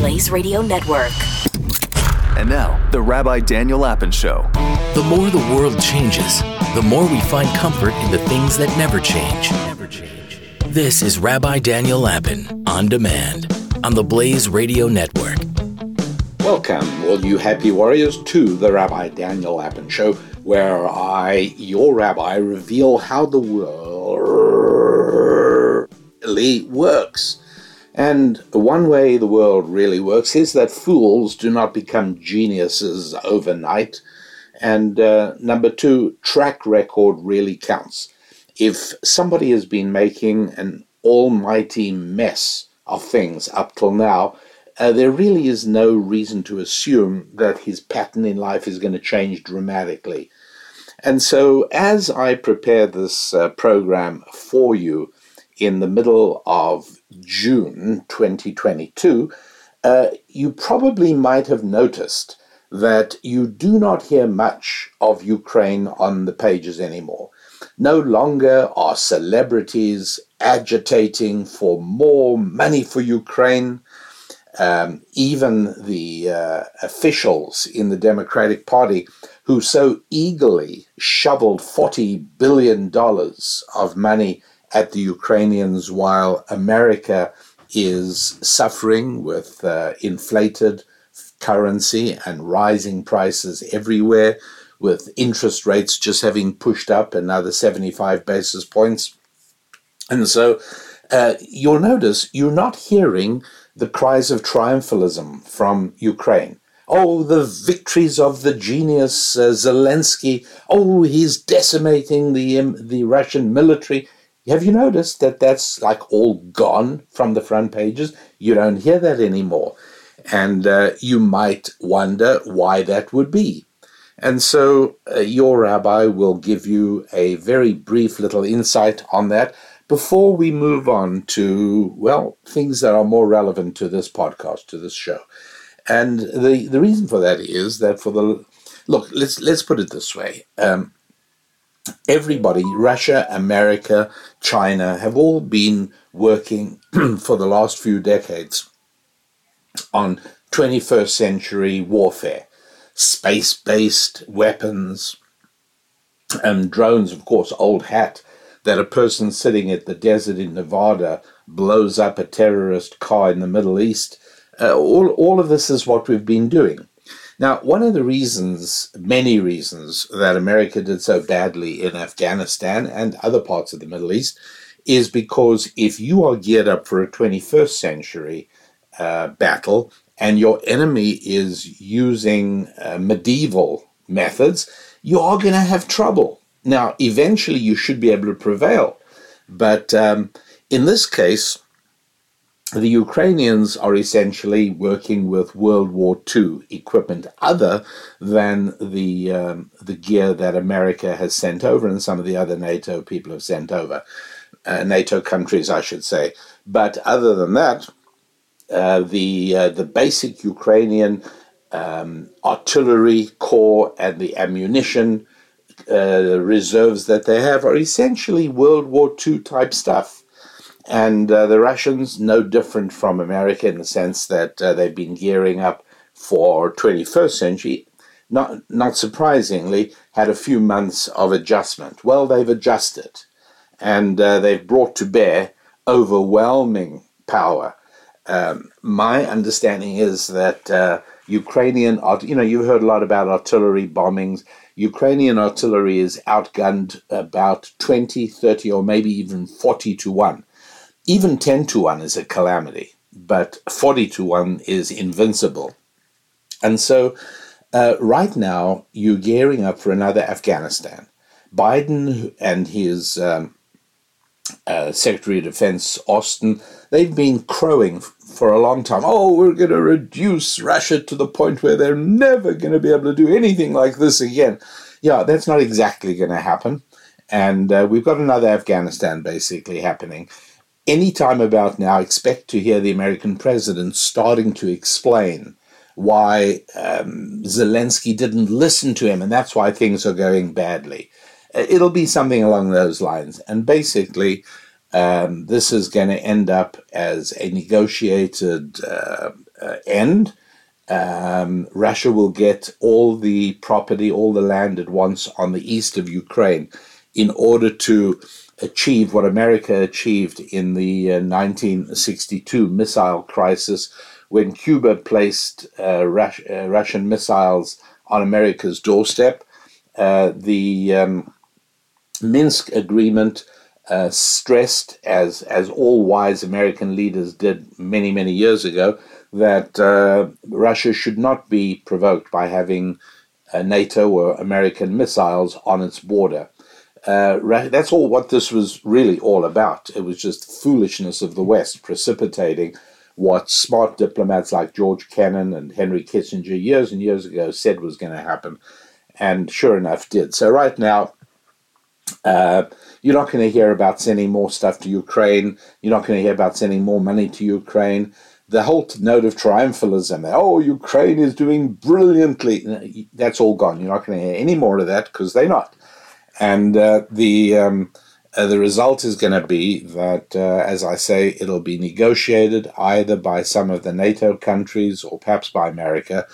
Blaze Radio Network. And now, the Rabbi Daniel Lapin Show. The more the world changes, the more we find comfort in the things that never change. Never change. This is Rabbi Daniel Lapin on demand on the Blaze Radio Network. Welcome, all you happy warriors, to the Rabbi Daniel Lapin Show, where I, your rabbi, reveal how the world really works. And one way the world really works is that fools do not become geniuses overnight. And uh, number two, track record really counts. If somebody has been making an almighty mess of things up till now, uh, there really is no reason to assume that his pattern in life is going to change dramatically. And so, as I prepare this uh, program for you in the middle of June 2022, uh, you probably might have noticed that you do not hear much of Ukraine on the pages anymore. No longer are celebrities agitating for more money for Ukraine. Um, even the uh, officials in the Democratic Party who so eagerly shoveled $40 billion of money at the Ukrainians while America is suffering with uh, inflated currency and rising prices everywhere, with interest rates just having pushed up another 75 basis points. And so uh, you'll notice you're not hearing the cries of triumphalism from Ukraine. Oh, the victories of the genius uh, Zelensky. Oh, he's decimating the, um, the Russian military. Have you noticed that that's like all gone from the front pages? You don't hear that anymore. And uh, you might wonder why that would be. And so uh, your rabbi will give you a very brief little insight on that before we move on to, well, things that are more relevant to this podcast, to this show. And the, the reason for that is that for the look, let's let's put it this way. Um, everybody, Russia, America, China, have all been working for the last few decades on 21st century warfare, space based weapons, and drones, of course, old hat that a person sitting at the desert in Nevada blows up a terrorist car in the Middle East. Uh, all, all of this is what we've been doing. Now, one of the reasons, many reasons, that America did so badly in Afghanistan and other parts of the Middle East is because if you are geared up for a 21st century uh, battle and your enemy is using uh, medieval methods, you are going to have trouble. Now, eventually, you should be able to prevail. But um, in this case, the Ukrainians are essentially working with World War II equipment other than the um, the gear that America has sent over and some of the other NATO people have sent over, uh, NATO countries, I should say. But other than that, uh, the uh, the basic Ukrainian um, artillery corps and the ammunition uh, reserves that they have are essentially World War II type stuff. And uh, the Russians, no different from America in the sense that uh, they've been gearing up for 21st century, not, not surprisingly, had a few months of adjustment. Well, they've adjusted and uh, they've brought to bear overwhelming power. Um, my understanding is that uh, Ukrainian, you know, you've heard a lot about artillery bombings. Ukrainian artillery is outgunned about 20, 30, or maybe even 40 to 1 even 10 to 1 is a calamity, but 40 to 1 is invincible. And so, uh, right now, you're gearing up for another Afghanistan. Biden and his um, uh, Secretary of Defense Austin, they've been crowing for a long time. Oh, we're going to reduce Russia to the point where they're never going to be able to do anything like this again. Yeah, that's not exactly going to happen. And uh, we've got another Afghanistan basically happening any time about now, expect to hear the American president starting to explain why um, Zelensky didn't listen to him, and that's why things are going badly. Uh, it'll be something along those lines. And basically, Um, this is going to end up as a negotiated uh, uh, end. Um, Russia will get all the property, all the land it wants on the east of Ukraine in order to achieve what America achieved in the uh, 1962 missile crisis when Cuba placed uh, Rus- uh, Russian missiles on America's doorstep. Uh, the um, Minsk agreement uh, stressed, as as all wise American leaders did many many years ago, that uh, Russia should not be provoked by having uh, NATO or American missiles on its border. Uh, that's all what this was really all about. It was just foolishness of the West precipitating what smart diplomats like George Kennan and Henry Kissinger years and years ago said was going to happen, and sure enough did. So right now, uh, you're not going to hear about sending more stuff to Ukraine. You're not going to hear about sending more money to Ukraine. The whole note of triumphalism, oh, Ukraine is doing brilliantly, that's all gone. You're not going to hear any more of that because they're not. And uh, the um, uh, the result is going to be that, uh, as I say, it'll be negotiated either by some of the NATO countries or perhaps by America.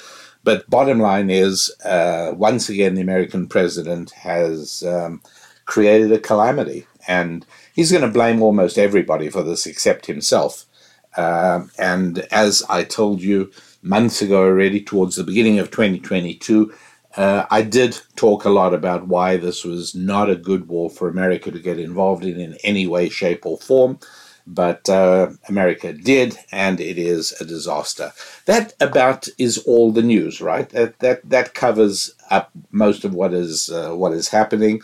But bottom line is, uh, once again, the American president has um, created a calamity. And he's going to blame almost everybody for this except himself. Um, and as I told you months ago already, towards the beginning of 2022, uh, I did talk a lot about why this was not a good war for America to get involved in in any way, shape, or form. But uh, America did, and it is a disaster. That about is all the news, right? That that that covers up most of what is uh, what is happening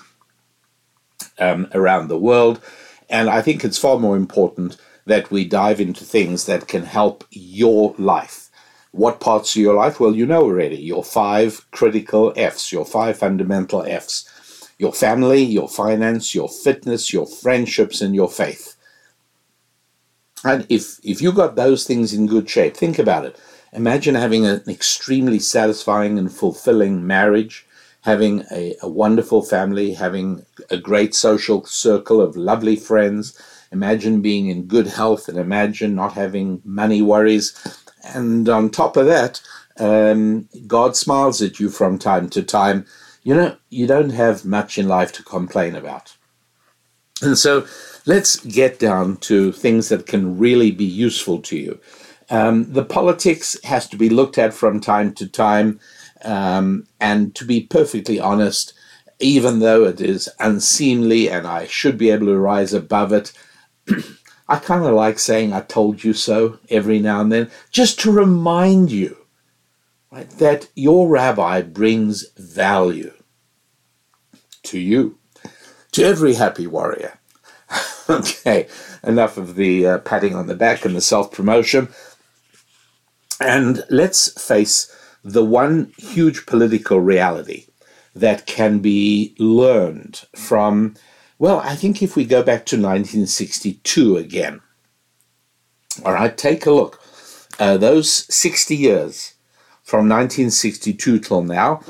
um, around the world. And I think it's far more important that we dive into things that can help your life. What parts of your life? Well, you know already your five critical F's, your five fundamental F's your family, your finance, your fitness, your friendships, and your faith. And if, if you got those things in good shape, think about it. Imagine having an extremely satisfying and fulfilling marriage having a, a wonderful family, having a great social circle of lovely friends. Imagine being in good health and imagine not having money worries. And on top of that, um, God smiles at you from time to time. You know, you don't have much in life to complain about. And so let's get down to things that can really be useful to you. Um, the politics has to be looked at from time to time. Um, and to be perfectly honest, even though it is unseemly and I should be able to rise above it, I kind of like saying I told you so every now and then, just to remind you right, that your rabbi brings value to you, to every happy warrior. okay, enough of the uh, patting on the back and the self promotion. And let's face the one huge political reality that can be learned from, well, I think if we go back to 1962 again, all right, take a look. Uh, those 60 years from 1962 till now,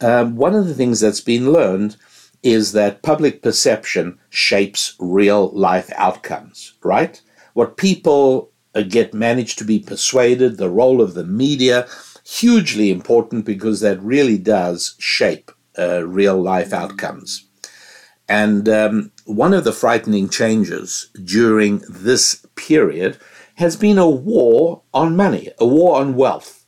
um, one of the things that's been learned is that public perception shapes real life outcomes, right? What people uh, get managed to be persuaded, the role of the media, hugely important because that really does shape uh, real life outcomes. And um, one of the frightening changes during this period has been a war on money, a war on wealth.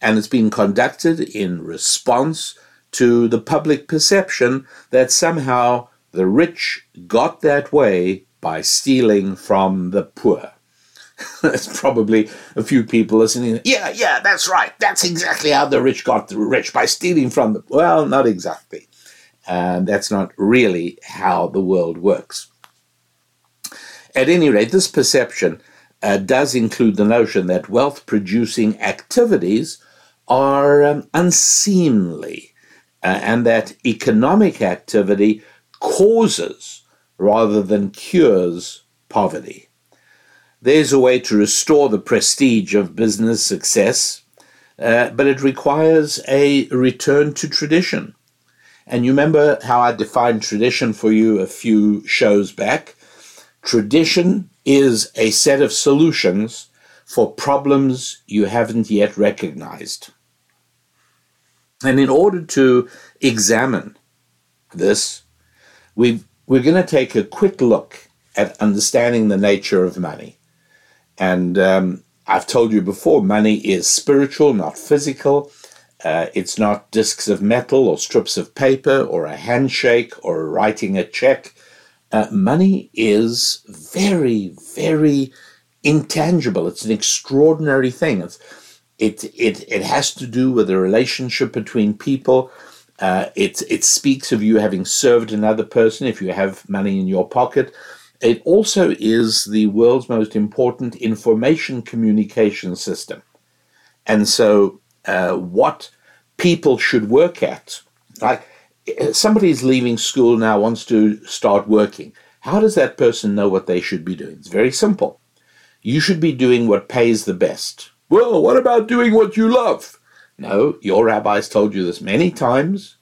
And it's been conducted in response to the public perception that somehow the rich got that way by stealing from the poor. There's probably a few people listening. Yeah, yeah, that's right. That's exactly how the rich got the rich by stealing from them. Well, not exactly. And that's not really how the world works. At any rate, this perception uh, does include the notion that wealth producing activities are um, unseemly uh, and that economic activity causes rather than cures poverty. There's a way to restore the prestige of business success, uh, but it requires a return to tradition. And you remember how I defined tradition for you a few shows back? Tradition is a set of solutions for problems you haven't yet recognized. And in order to examine this, we we're going to take a quick look at understanding the nature of money. And um, I've told you before, money is spiritual, not physical. Uh, it's not discs of metal or strips of paper or a handshake or writing a check. Uh, money is very, very intangible. It's an extraordinary thing. It's, it, it, it has to do with the relationship between people. Uh, it, it speaks of you having served another person if you have money in your pocket. It also is the world's most important information communication system. And so, uh, what people should work at, like eh, somebody is leaving school now, wants to start working. How does that person know what they should be doing? It's very simple. You should be doing what pays the best. Well, what about doing what you love? No, your rabbis told you this many times.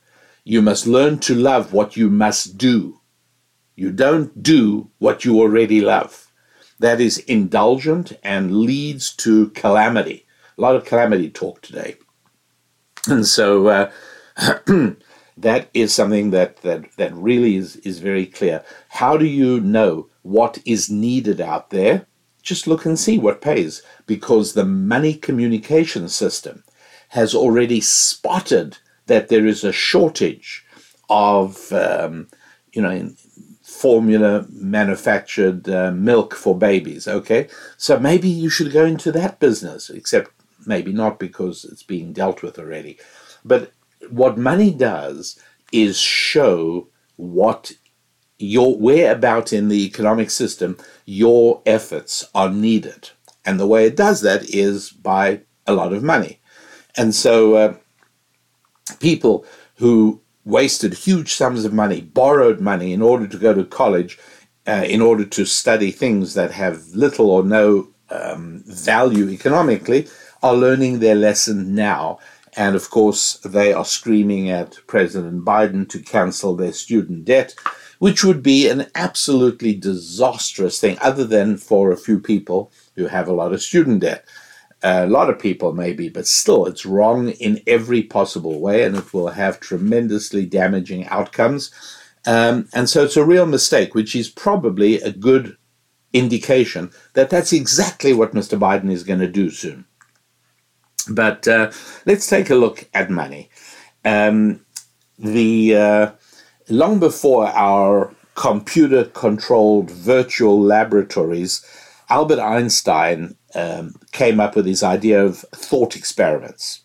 You must learn to love what you must do. You don't do what you already love. That is indulgent and leads to calamity. A lot of calamity talk today. And so uh, that is something that, that, that really is, is very clear. How do you know what is needed out there? Just look and see what pays because the money communication system has already spotted that there is a shortage of, um, you know, formula manufactured uh, milk for babies. Okay, so maybe you should go into that business, except maybe not because it's being dealt with already. But what money does is show what your whereabout in the economic system your efforts are needed. And the way it does that is by a lot of money. And so uh, people who wasted huge sums of money, borrowed money in order to go to college, uh, in order to study things that have little or no um, value economically, are learning their lesson now. And of course, they are screaming at President Biden to cancel their student debt, which would be an absolutely disastrous thing, other than for a few people who have a lot of student debt. A lot of people, maybe, but still, it's wrong in every possible way, and it will have tremendously damaging outcomes. Um, and so it's a real mistake, which is probably a good indication that that's exactly what Mr. Biden is going to do soon. But uh, let's take a look at money. Um, the uh, long before our computer-controlled virtual laboratories, Albert Einstein um, came up with his idea of thought experiments.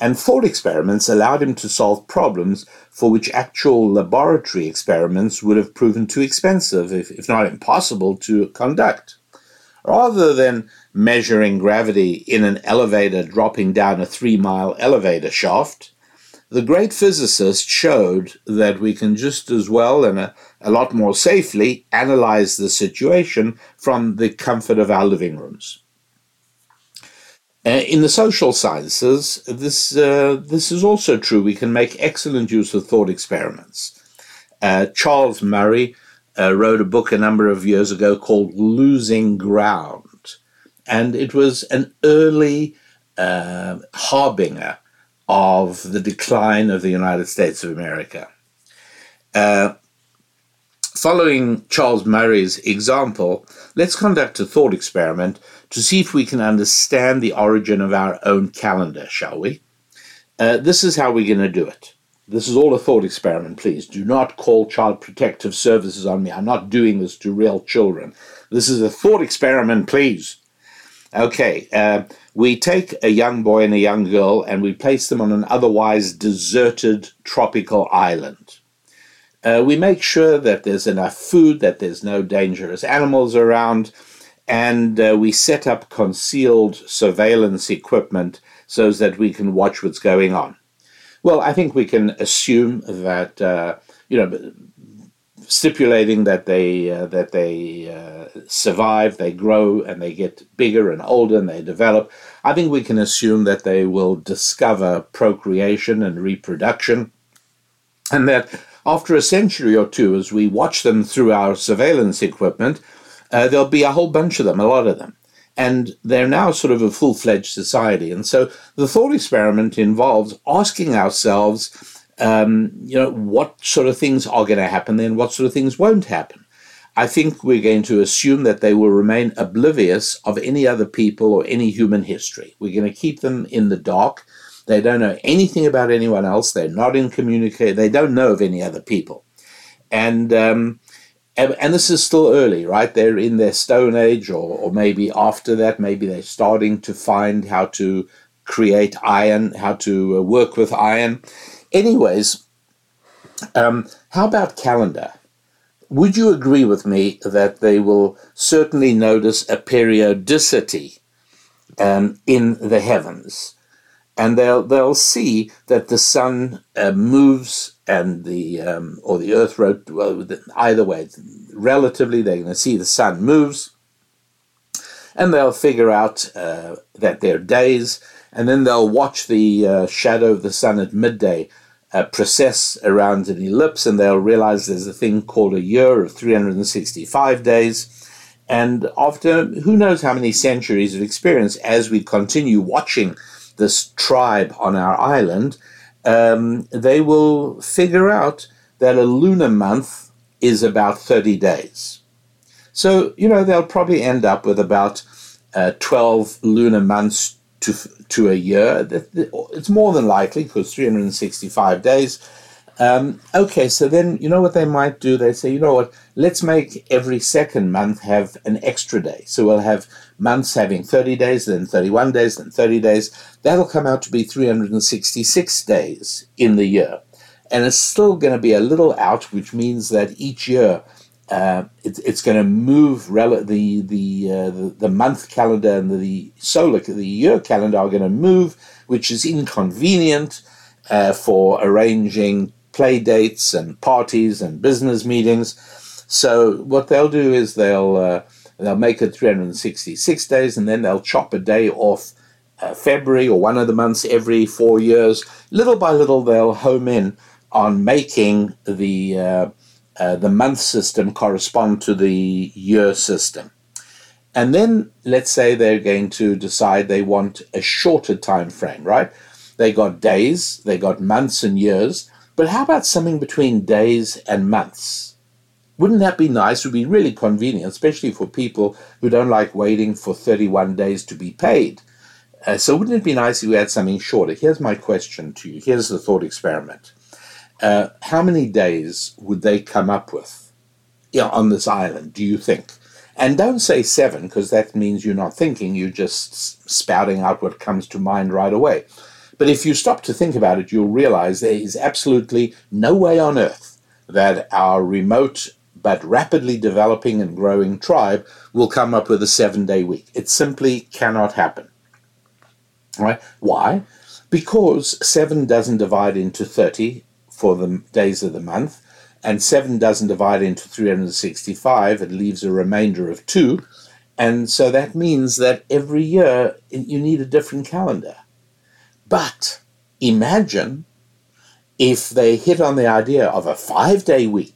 And thought experiments allowed him to solve problems for which actual laboratory experiments would have proven too expensive, if, if not impossible, to conduct. Rather than measuring gravity in an elevator dropping down a three mile elevator shaft, the great physicist showed that we can just as well and a, a, lot more safely analyze the situation from the comfort of our living rooms. Uh, in the social sciences, this, uh, this is also true. We can make excellent use of thought experiments. Uh, Charles Murray uh, wrote a book a number of years ago called Losing Ground, and it was an early uh, harbinger of the decline of the United States of America. Uh, following Charles Murray's example, let's conduct a thought experiment to see if we can understand the origin of our own calendar, shall we? Uh, this is how we're going to do it. This is all a thought experiment, please. Do not call Child Protective Services on me. I'm not doing this to real children. This is a thought experiment, please. Okay, uh, we take a young boy and a young girl and we place them on an otherwise deserted tropical island. Uh, we make sure that there's enough food, that there's no dangerous animals around, and uh, we set up concealed surveillance equipment so that we can watch what's going on. Well, I think we can assume that, uh, you know, stipulating that they uh, that they uh, survive, they grow, and they get bigger and older, and they develop. I think we can assume that they will discover procreation and reproduction, and that after a century or two, as we watch them through our surveillance equipment, uh, there'll be a whole bunch of them, a lot of them. And they're now sort of a full fledged society. And so the thought experiment involves asking ourselves, um, you know, what sort of things are going to happen then, what sort of things won't happen. I think we're going to assume that they will remain oblivious of any other people or any human history. We're going to keep them in the dark. They don't know anything about anyone else. They're not in communicate. They don't know of any other people. And, um, and, and this is still early, right? They're in their Stone Age, or, or maybe after that, maybe they're starting to find how to create iron, how to uh, work with iron. Anyways, um, how about calendar? Would you agree with me that they will certainly notice a periodicity um, in the heavens? And they'll, they'll see that the sun uh, moves and the um, or the earth wrote well either way relatively they're going to see the sun moves and they'll figure out uh, that they're days and then they'll watch the uh, shadow of the sun at midday uh, process around an ellipse, and they'll realize there's a thing called a year of 365 days. And after who knows how many centuries of experience, as we continue watching this tribe on our island, um, they will figure out that a lunar month is about 30 days. So, you know, they'll probably end up with about uh, 12 lunar months to, to a year. It's more than likely because 365 days. Um, okay, so then you know what they might do? They say, you know what, let's make every second month have an extra day. So we'll have months having 30 days, then 31 days, then 30 days. That'll come out to be 366 days in the year. And it's still going to be a little out, which means that each year uh, it, it's going to move rel- the the, uh, the, the month calendar and the solar the year calendar are going to move, which is inconvenient uh, for arranging play dates and parties and business meetings. So what they'll do is they'll uh, they'll make it 366 days, and then they'll chop a day off. Uh, February or one of the months every four years, little by little, they'll home in on making the uh, uh, the month system correspond to the year system. And then let's say they're going to decide they want a shorter time frame, right? They got days, they got months and years, but how about something between days and months? Wouldn't that be nice? It would be really convenient, especially for people who don't like waiting for 31 days to be paid. Uh, so, wouldn't it be nice if we had something shorter? Here's my question to you. Here's the thought experiment. Uh, how many days would they come up with you know, on this island, do you think? And don't say seven, because that means you're not thinking, you're just spouting out what comes to mind right away. But if you stop to think about it, you'll realize there is absolutely no way on earth that our remote but rapidly developing and growing tribe will come up with a seven day week. It simply cannot happen. Right? Why? Because seven doesn't divide into 30 for the days of the month, and 7 doesn't divide into 365, it leaves a remainder of 2. And so that means that every year you need a different calendar. But imagine if they hit on the idea of a five day week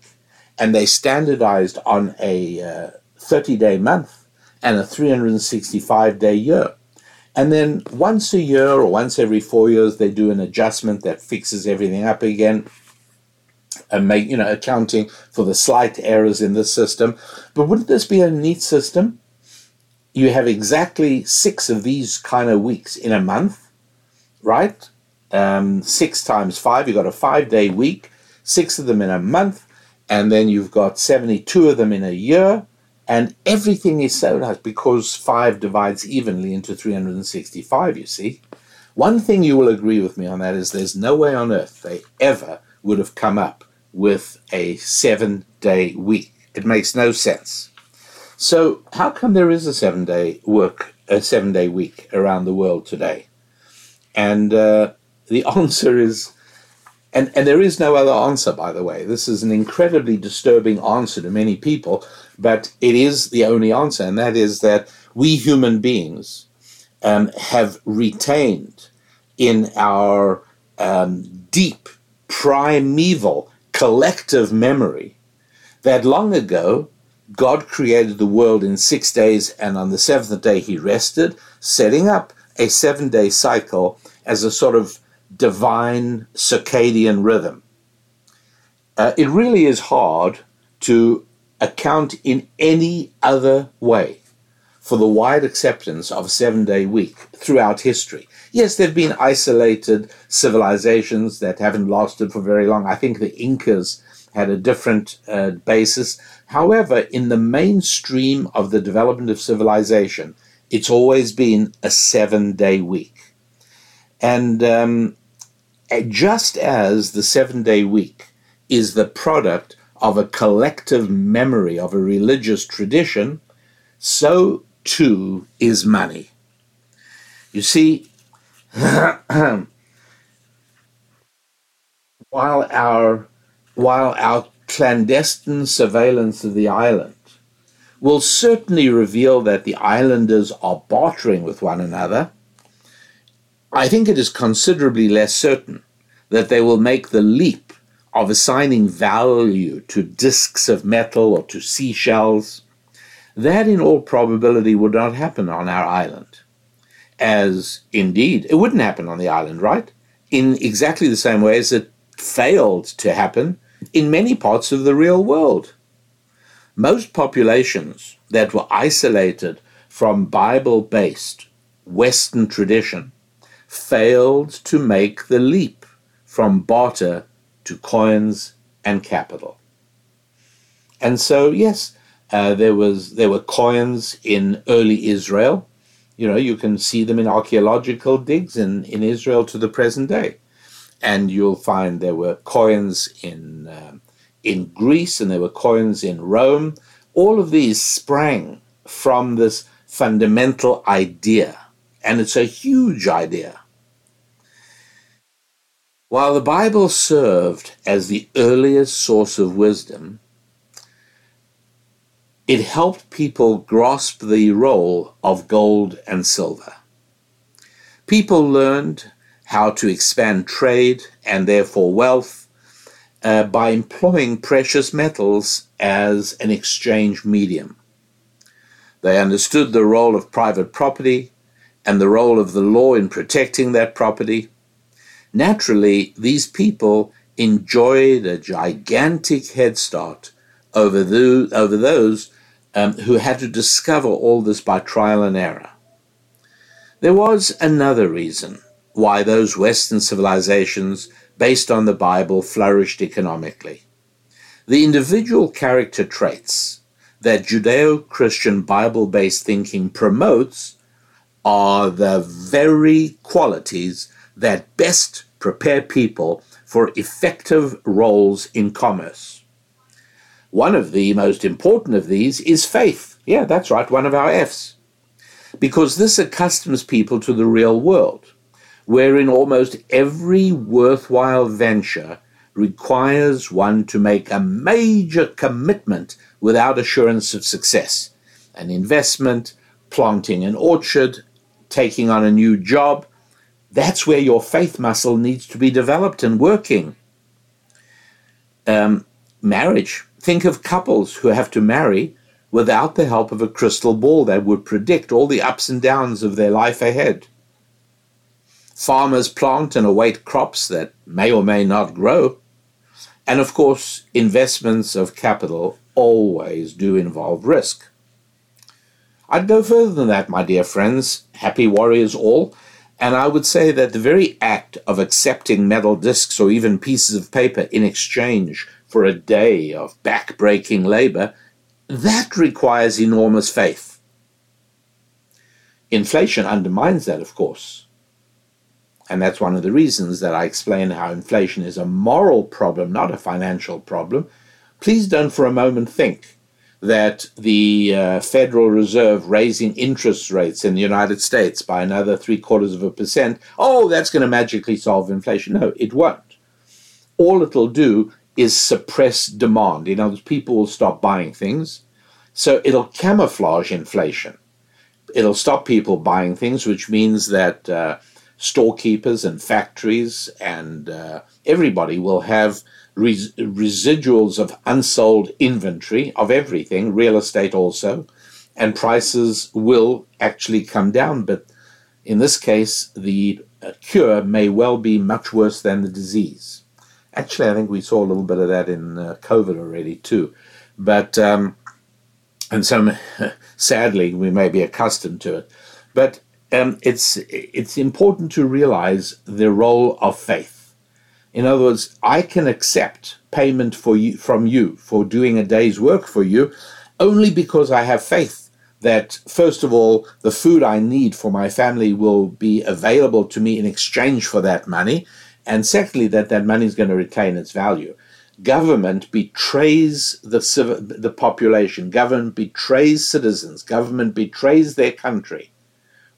and they standardized on a 30 uh, day month and a 365 day year. And then once a year or once every four years, they do an adjustment that fixes everything up again and make, you know, accounting for the slight errors in the system. But wouldn't this be a neat system? You have exactly six of these kind of weeks in a month, right? Um, six times five, you've got a five day week, six of them in a month, and then you've got 72 of them in a year and everything is so nice because 5 divides evenly into 365, you see. One thing you will agree with me on that is there's no way on earth they ever would have come up with a seven day week. It makes no sense. So, how come there is a seven day work, a seven day week around the world today? And uh, the answer is and, and there is no other answer, by the way. This is an incredibly disturbing answer to many people, but it is the only answer, and that is that we human beings um, have retained in our um, deep, primeval, collective memory that long ago God created the world in six days, and on the seventh day he rested, setting up a seven day cycle as a sort of divine circadian rhythm. Uh, it really is hard to account in any other way for the wide acceptance of a seven day week throughout history. Yes, there have been isolated civilizations that haven't lasted for very long. I think the Incas had a different uh, basis. However, in the mainstream of the development of civilization, it's always been a seven day week. And um, just as the seven day week is the product of a collective memory of a religious tradition, so too is money. You see, while our while our clandestine surveillance of the island will certainly reveal that the islanders are bartering with one another, I think it is considerably less certain that they will make the leap of assigning value to disks of metal or to seashells. That, in all probability, would not happen on our island. As indeed, it wouldn't happen on the island, right? In exactly the same way as it failed to happen in many parts of the real world. Most populations that were isolated from Bible based Western tradition failed to make the leap from barter to coins and capital. And so, yes, uh, there was there were coins in early Israel. You know, you can see them in archaeological digs in, in Israel to the present day and you'll find there were coins in um, in Greece and there were coins in Rome. All of these sprang from this fundamental idea, and it's a huge idea. While the Bible served as the earliest source of wisdom, it helped people grasp the role of gold and silver. People learned how to expand trade and therefore wealth uh, by employing precious metals as an exchange medium. They understood the role of private property and the role of the law in protecting that property. Naturally, these people enjoyed a gigantic head start over, the, over those um, who had to discover all this by trial and error. There was another reason why those Western civilizations based on the Bible flourished economically. The individual character traits that Judeo Christian Bible based thinking promotes are the very qualities that best prepare people for effective roles in commerce. One of the most important of these is faith. Yeah, that's right, one of our F's. Because this accustoms people to the real world wherein almost every worthwhile venture requires one to make a major commitment without assurance of success. An investment, planting an orchard, taking on a new job, that's where your faith muscle needs to be developed and working. Um, marriage. Think of couples who have to marry without the help of a crystal ball that would predict all the ups and downs of their life ahead. Farmers plant and await crops that may or may not grow. And of course, investments of capital always do involve risk. I'd go further than that, my dear friends, happy warriors all, and I would say that the very act of accepting metal discs or even pieces of paper in exchange for a day of back-breaking labor, that requires enormous faith. Inflation undermines that, of course. And that's one of the reasons that I explain how inflation is a moral problem, not a financial problem. Please don't for a moment think that the uh, Federal Reserve raising interest rates in the United States by another three quarters of a percent, oh, that's going to magically solve inflation. No, it won't. All it'll do is suppress demand. In other words, people will stop buying things. So it'll camouflage inflation. It'll stop people buying things, which means that uh, storekeepers and factories and uh, everybody will have res- residuals of unsold inventory of everything, real estate also, and prices will actually come down. But in this case, the uh, cure may well be much worse than the disease. Actually, I think we saw a little bit of that in uh, COVID already too. But um, and so sadly, we may be accustomed to it. But um, it's it's important to realize the role of faith. In other words, I can accept payment for you from you for doing a day's work for you, only because I have faith that first of all, the food I need for my family will be available to me in exchange for that money, and secondly, that that money is going to retain its value. Government betrays the the population. Government betrays citizens. Government betrays their country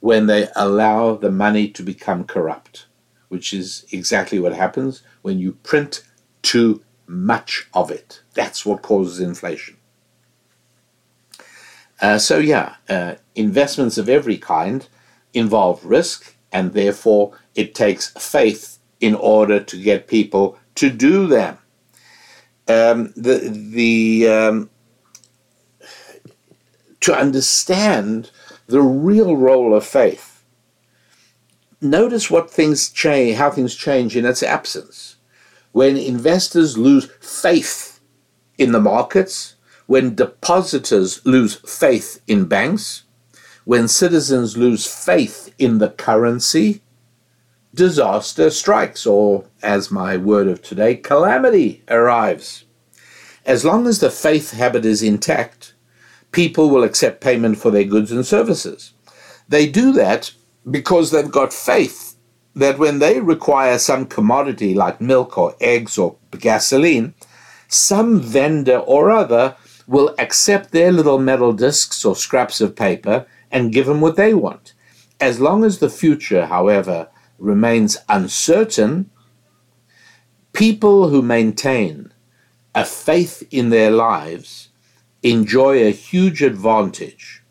when they allow the money to become corrupt, which is exactly what happens when you print too much of it. That's what causes inflation. Uh, so, yeah, uh, investments of every kind involve risk, and therefore it takes faith in order to get people to do them. Um, the the um, to understand the real role of faith. Notice what things change, how things change in its absence. When investors lose faith in the markets, when depositors lose faith in banks, when citizens lose faith in the currency, disaster strikes, or as my word of today, calamity arrives. As long as the faith habit is intact, people will accept payment for their goods and services. They do that because they've got faith that when they require some commodity like milk or eggs or gasoline, some vendor or other will accept their little metal discs or scraps of paper and give them what they want. As long as the future, however, remains uncertain, people who maintain a faith in their lives enjoy a huge advantage,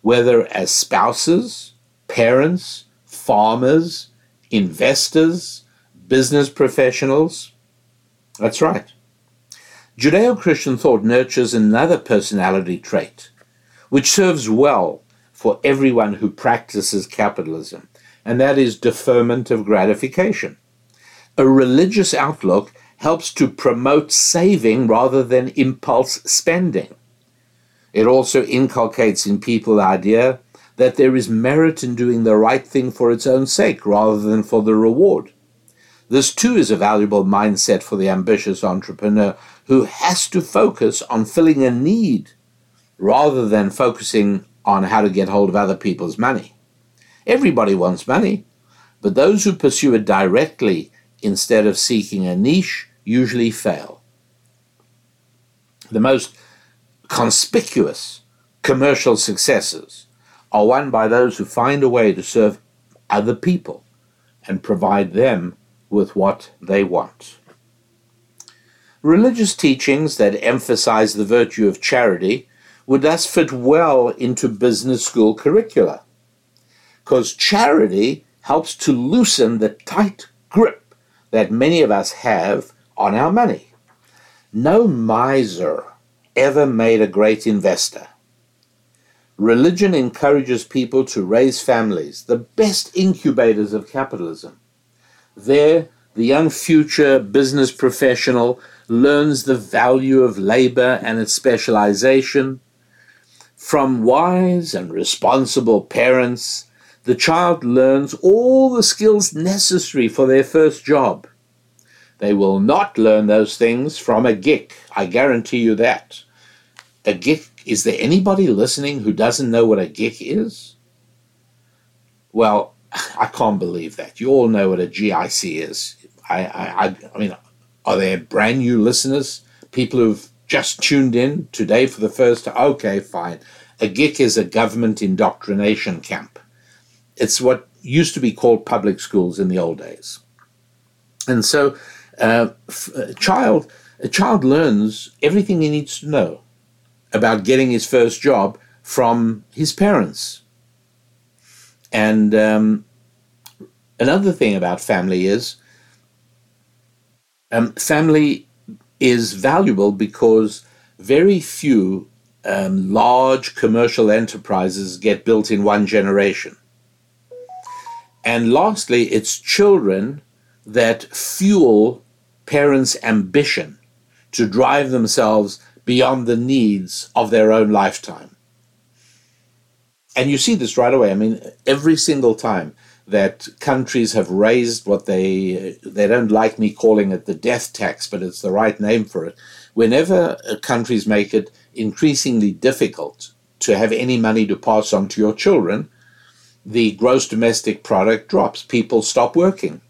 whether as spouses, parents, farmers, investors, business professionals. That's right. Judeo Christian thought nurtures another personality trait, which serves well for everyone who practices capitalism, and that is deferment of gratification. A religious outlook helps to promote saving rather than impulse spending. It also inculcates in people the idea that there is merit in doing the right thing for its own sake rather than for the reward. This too is a valuable mindset for the ambitious entrepreneur who has to focus on filling a need rather than focusing on how to get hold of other people's money. Everybody wants money, but those who pursue it directly instead of seeking a niche usually fail. The most conspicuous commercial successes are won by those who find a way to serve other people and provide them with what they want. Religious teachings that emphasize the virtue of charity would thus fit well into business school curricula, because charity helps to loosen the tight grip that many of us have on our money. No miser ever made a great investor. Religion encourages people to raise families, the best incubators of capitalism. There, the young future business professional learns the value of labor and its specialization. From wise and responsible parents, the child learns all the skills necessary for their first job. They will not learn those things from a geek. I guarantee you that. A geek, is there anybody listening who doesn't know what a geek is? Well, I can't believe that. You all know what a GIC is. I, I, I mean, are there brand new listeners? People who've just tuned in today for the first time? Okay, fine. A geek is a government indoctrination camp. It's what used to be called public schools in the old days. And so uh, a child a child learns everything he needs to know about getting his first job from his parents. And um, another thing about family is um, family is valuable because very few um, large commercial enterprises get built in one generation. And lastly, it's children that fuel parents' ambition to drive themselves beyond the needs of their own lifetime. And you see this right away. I mean, every single time that countries have raised what they they don't like me calling it the death tax, but it's the right name for it. Whenever uh, countries make it increasingly difficult to have any money to pass on to your children, the gross domestic product drops. People stop working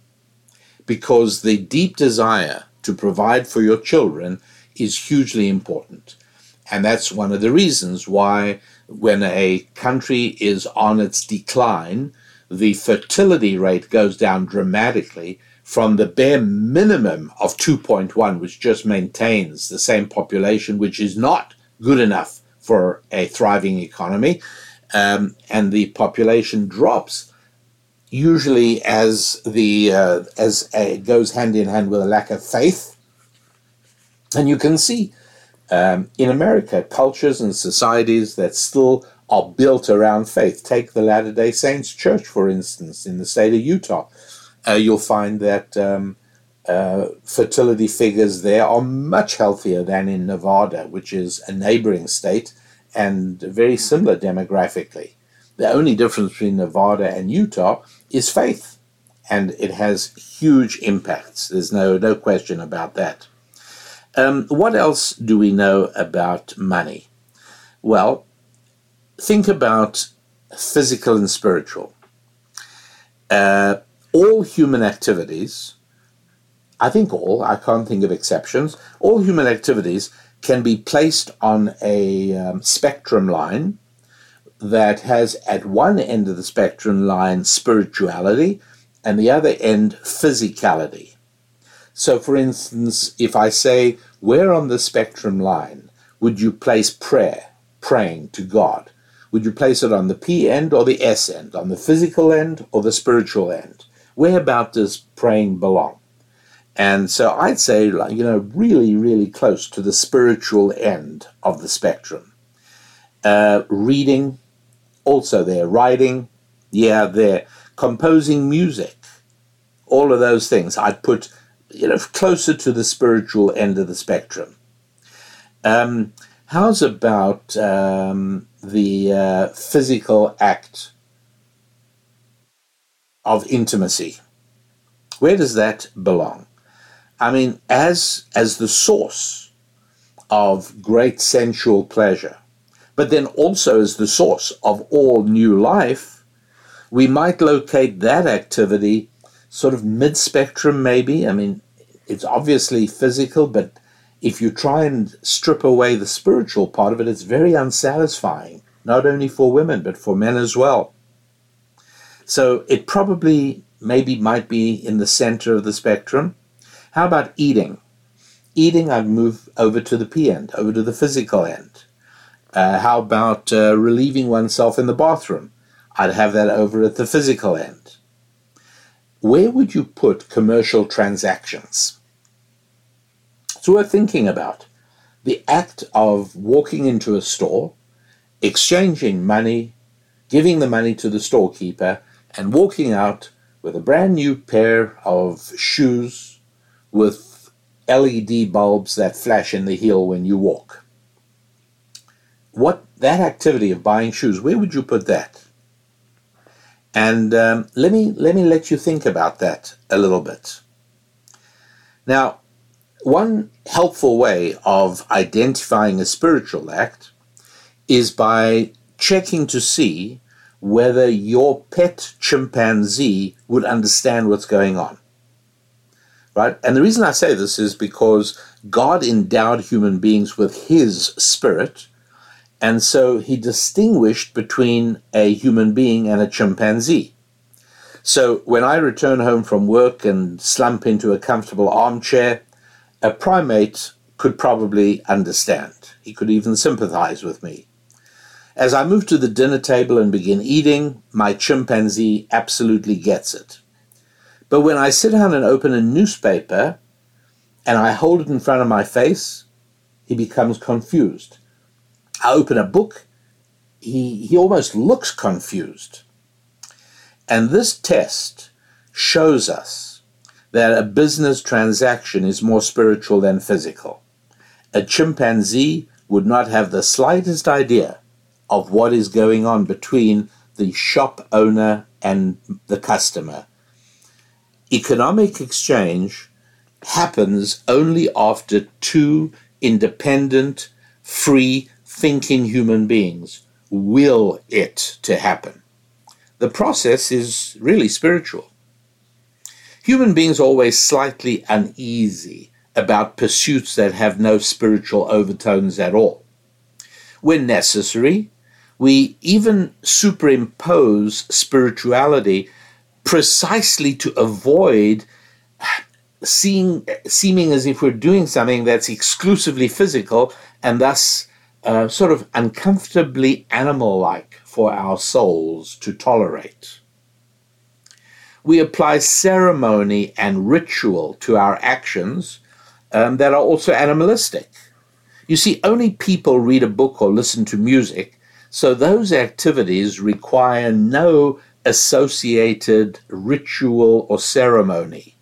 because the deep desire to provide for your children is hugely important. And that's one of the reasons why, when a country is on its decline, the fertility rate goes down dramatically from the bare minimum of 2.1, which just maintains the same population, which is not good enough for a thriving economy, um, and the population drops usually as the uh, as a, it goes hand in hand with a lack of faith and you can see um, in america cultures and societies that still are built around faith take the latter day saints church for instance in the state of utah uh, you'll find that um, uh, fertility figures there are much healthier than in Nevada, which is a neighboring state and very similar demographically. The only difference between Nevada and Utah is faith, and it has huge impacts. There's no, no question about that. Um, what else do we know about money? Well, think about physical and spiritual. Uh, all human activities I think all, I can't think of exceptions, all human activities can be placed on a um, spectrum line that has at one end of the spectrum line spirituality and the other end physicality. So, for instance, if I say, where on the spectrum line would you place prayer, praying to God? Would you place it on the P end or the S end, on the physical end or the spiritual end? Where about does praying belong? And so I'd say, you know, really, really close to the spiritual end of the spectrum. Uh, reading, also there. Writing, yeah, there. Composing music, all of those things I'd put, you know, closer to the spiritual end of the spectrum. Um, how's about um, the uh, physical act of intimacy? Where does that belong? I mean, as as the source of great sensual pleasure, but then also as the source of all new life, we might locate that activity sort of mid spectrum, maybe. I mean, it's obviously physical, but if you try and strip away the spiritual part of it, it's very unsatisfying, not only for women, but for men as well. So it probably maybe might be in the center of the spectrum. How about eating? Eating, I'd move over to the P end, over to the physical end. Uh, how about uh, relieving oneself in the bathroom? I'd have that over at the physical end. Where would you put commercial transactions? It's worth thinking about. The act of walking into a store, exchanging money, giving the money to the storekeeper, and walking out with a brand new pair of shoes with LED bulbs that flash in the heel when you walk. What that activity of buying shoes, where would you put that? And um, let me let me let you think about that a little bit. Now, one helpful way of identifying a spiritual act is by checking to see whether your pet chimpanzee would understand what's going on right? And the reason I say this is because God endowed human beings with His Spirit, and so He distinguished between a human being and a chimpanzee. So when I return home from work and slump into a comfortable armchair, a primate could probably understand. He could even sympathize with me. As I move to the dinner table and begin eating, my chimpanzee absolutely gets it. But when I sit down and open a newspaper and I hold it in front of my face, he becomes confused. I open a book, he, he almost looks confused. And this test shows us that a business transaction is more spiritual than physical. A chimpanzee would not have the slightest idea of what is going on between the shop owner and the customer. Economic exchange happens only after two independent, free thinking human beings will it to happen. The process is really spiritual. Human beings are always slightly uneasy about pursuits that have no spiritual overtones at all. When necessary, we even superimpose spirituality precisely to avoid seeing, seeming as if we're doing something that's exclusively physical and thus uh, sort of uncomfortably animal like for our souls to tolerate. We apply ceremony and ritual to our actions um, that are also animalistic. You see, only people read a book or listen to music, so those activities require no associated ritual or ceremony.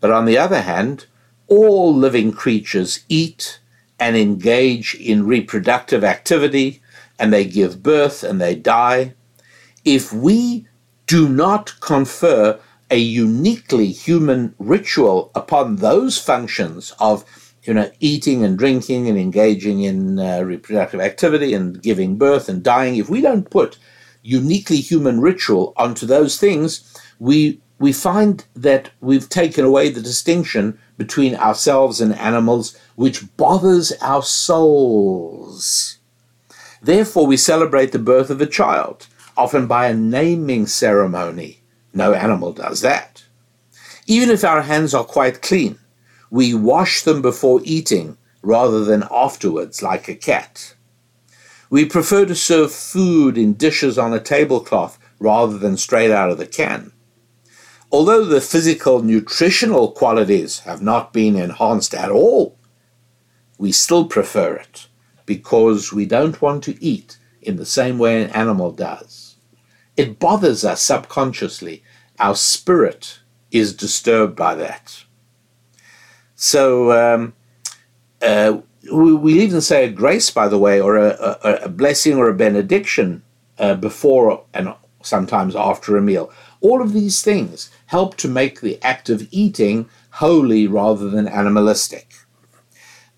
But on the other hand, all living creatures eat and engage in reproductive activity, and they give birth and they die. If we do not confer a uniquely human ritual upon those functions of you know eating and drinking and engaging in uh, reproductive activity and giving birth and dying if we don't put uniquely human ritual onto those things we we find that we've taken away the distinction between ourselves and animals which bothers our souls therefore we celebrate the birth of a child often by a naming ceremony no animal does that. Even if our hands are quite clean, we wash them before eating rather than afterwards, like a cat. We prefer to serve food in dishes on a tablecloth rather than straight out of the can. Although the physical nutritional qualities have not been enhanced at all, we still prefer it because we don't want to eat in the same way an animal does. It bothers us subconsciously. Our spirit is disturbed by that. So um, uh, we, we even say a grace, by the way, or a, a, a blessing or a benediction uh, before and sometimes after a meal. All of these things help to make the act of eating holy rather than animalistic.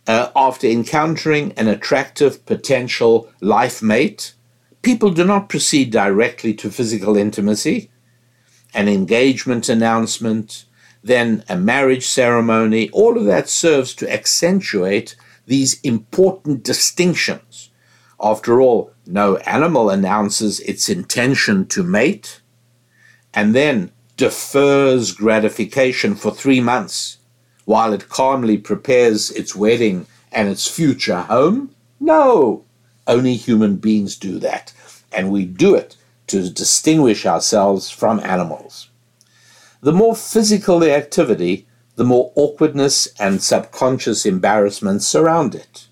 Uh, after encountering an attractive potential life mate, people do not proceed directly to physical intimacy, an engagement announcement, then a marriage ceremony, all of that serves to accentuate these important distinctions. After all, no animal announces its intention to mate and then defers gratification for three months while it calmly prepares its wedding and its future home. No, only human beings do that and we do it to distinguish ourselves from animals. The more physical the activity, the more awkwardness and subconscious embarrassment surround it.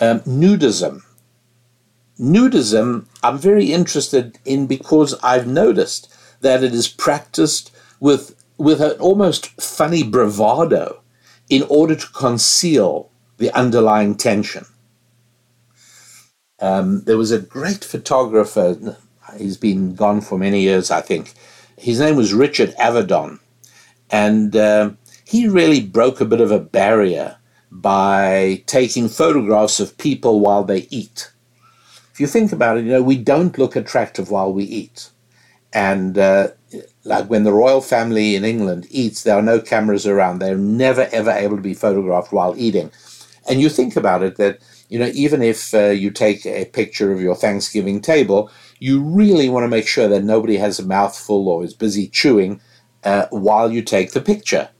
Um, nudism. Nudism, I'm very interested in because I've noticed that it is practiced with, with an almost funny bravado in order to conceal the underlying tension. Um, there was a great photographer, he's been gone for many years, I think. His name was Richard Avedon. And uh, he really broke a bit of a barrier by taking photographs of people while they eat. If you think about it, you know, we don't look attractive while we eat. And uh, like when the royal family in England eats, there are no cameras around. They're never, ever able to be photographed while eating. And you think about it that you know, even if uh, you take a picture of your Thanksgiving table, you really want to make sure that nobody has a mouthful or is busy chewing uh, while you take the picture,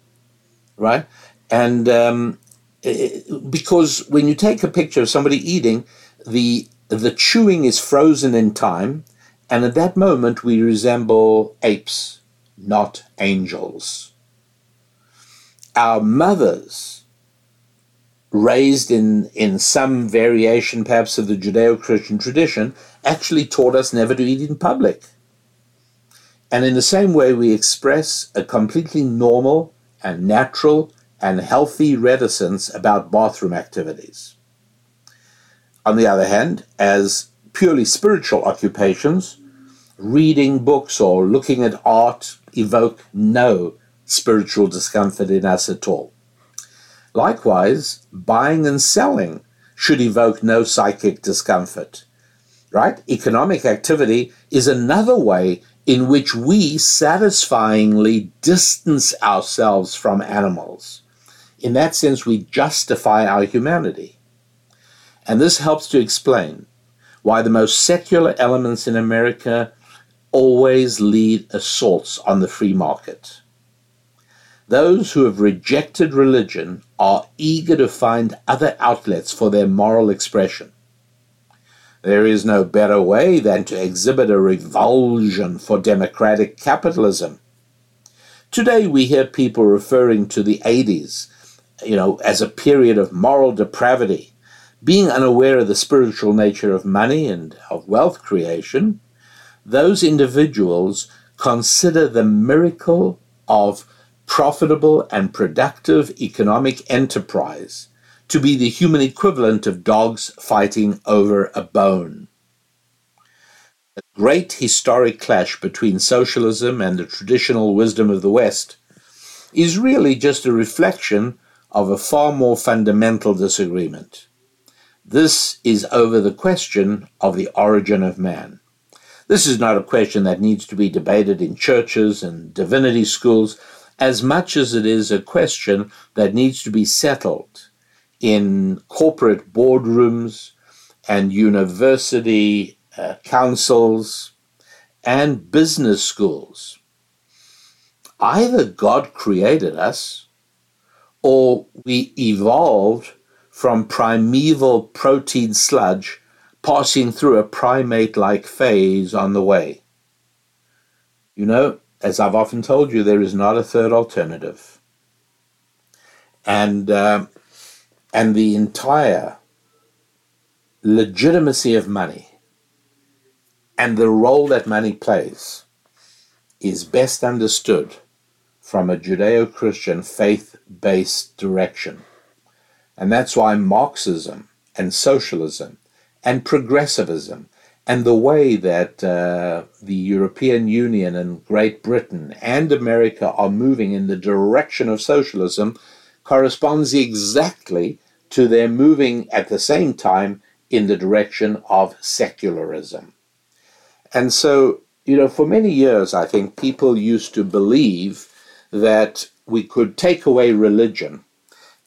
right? And um, it, because when you take a picture of somebody eating, the the chewing is frozen in time, and at that moment we resemble apes, not angels. our mothers, raised in, in some variation perhaps of the Judeo Christian tradition, actually taught us never to eat in public. And in the same way, we express a completely normal and natural and healthy reticence about bathroom activities. On the other hand, as purely spiritual occupations, reading books or looking at art evoke no spiritual discomfort in us at all. Likewise, buying and selling should evoke no psychic discomfort. Right? Economic activity is another way in which we satisfyingly distance ourselves from animals. In that sense, we justify our humanity. And this helps to explain why the most secular elements in America always lead assaults on the free market. Those who have rejected religion are eager to find other outlets for their moral expression. There is no better way than to exhibit a revulsion for democratic capitalism. Today we hear people referring to the 80s, you know, as a period of moral depravity, being unaware of the spiritual nature of money and of wealth creation. Those individuals consider the miracle of profitable and productive economic enterprise to be the human equivalent of dogs fighting over a bone. A great historic clash between socialism and the traditional wisdom of the West is really just a reflection of a far more fundamental disagreement. This is over the question of the origin of man. This is not a question that needs to be debated in churches and divinity schools as much as it is a question that needs to be settled in corporate boardrooms and university uh, councils and business schools. Either God created us or we evolved from primeval protein sludge passing through a primate like phase on the way. You know, as I've often told you, there is not a third alternative. And, uh, and the entire legitimacy of money and the role that money plays is best understood from a Judeo Christian faith based direction. And that's why Marxism and socialism and progressivism and the way that uh, the European Union and Great Britain and America are moving in the direction of socialism corresponds exactly to their moving at the same time in the direction of secularism. And so, you know, for many years, I think people used to believe that we could take away religion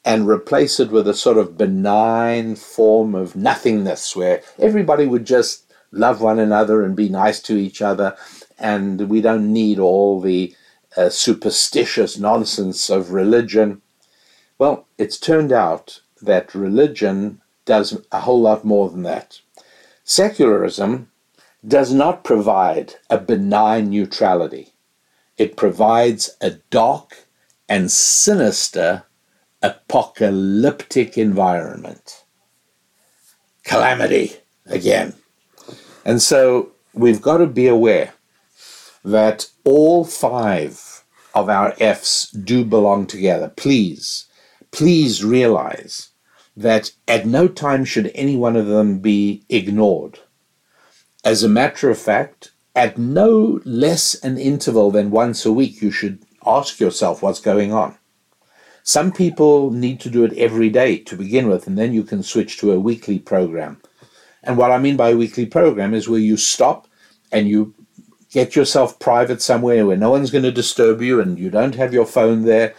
and replace it with a sort of benign form of nothingness where everybody would just love one another and be nice to each other, and we don't need all the uh, superstitious nonsense of religion. Well, it's turned out that religion does a whole lot more than that. Secularism does not provide a benign neutrality, it provides a dark and sinister apocalyptic environment. Calamity again. And so we've got to be aware that all five of our F's do belong together. Please, please realize that at no time should any one of them be ignored. As a matter of fact, at no less an interval than once a week, you should ask yourself what's going on. Some people need to do it every day to begin with, and then you can switch to a weekly program. And what I mean by weekly program is where you stop and you get yourself private somewhere where no one's going to disturb you and you don't have your phone there.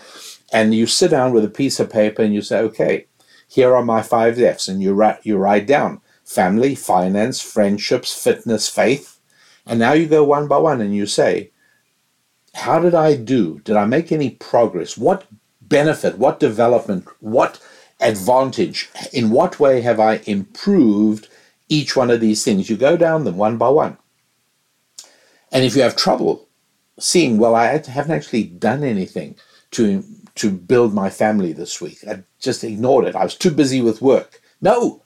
And you sit down with a piece of paper and you say, okay, here are my five F's. And you write, you write down family, finance, friendships, fitness, faith. And now you go one by one and you say, how did I do? Did I make any progress? What benefit? What development? What advantage? In what way have I improved each one of these things. You go down them one by one. And if you have trouble seeing, well, I haven't actually done anything to, to build my family this week. I just ignored it. I was too busy with work. No,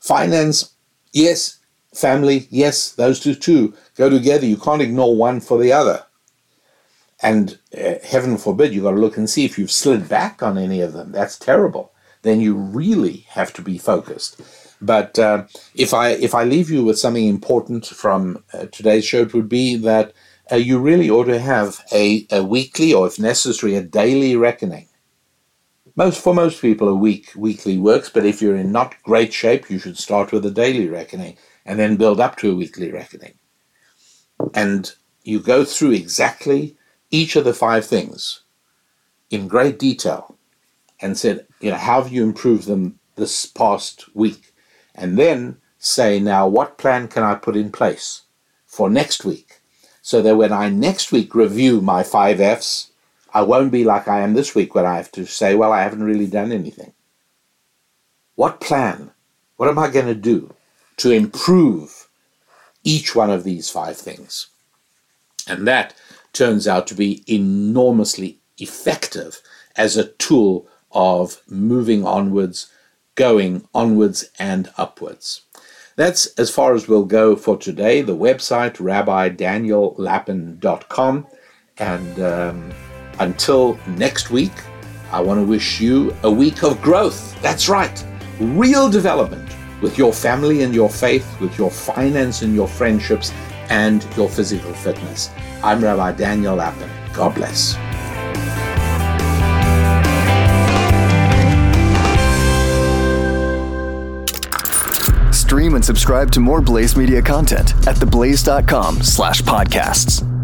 finance, yes, family, yes, those two two go together. You can't ignore one for the other. And uh, heaven forbid, you've got to look and see if you've slid back on any of them. That's terrible. Then you really have to be focused. But uh, if I if I leave you with something important from uh, today's show, it would be that uh, you really ought to have a, a weekly or, if necessary, a daily reckoning. Most for most people, a week weekly works, but if you're in not great shape, you should start with a daily reckoning and then build up to a weekly reckoning. And you go through exactly each of the five things in great detail and said, you know, how have you improved them this past week? And then say, now, what plan can I put in place for next week? So that when I next week review my five F's, I won't be like I am this week when I have to say, well, I haven't really done anything. What plan? What am I going to do to improve each one of these five things? And that turns out to be enormously effective as a tool of moving onwards, going onwards and upwards. That's as far as we'll go for today. The website, rabbidaniellapin.com. And um, until next week, I want to wish you a week of growth. That's right, real development with your family and your faith, with your finance and your friendships, and your physical fitness. I'm Rabbi Daniel Lapin. God bless. Stream and subscribe to more Blaze Media content at theblaze.com slash podcasts.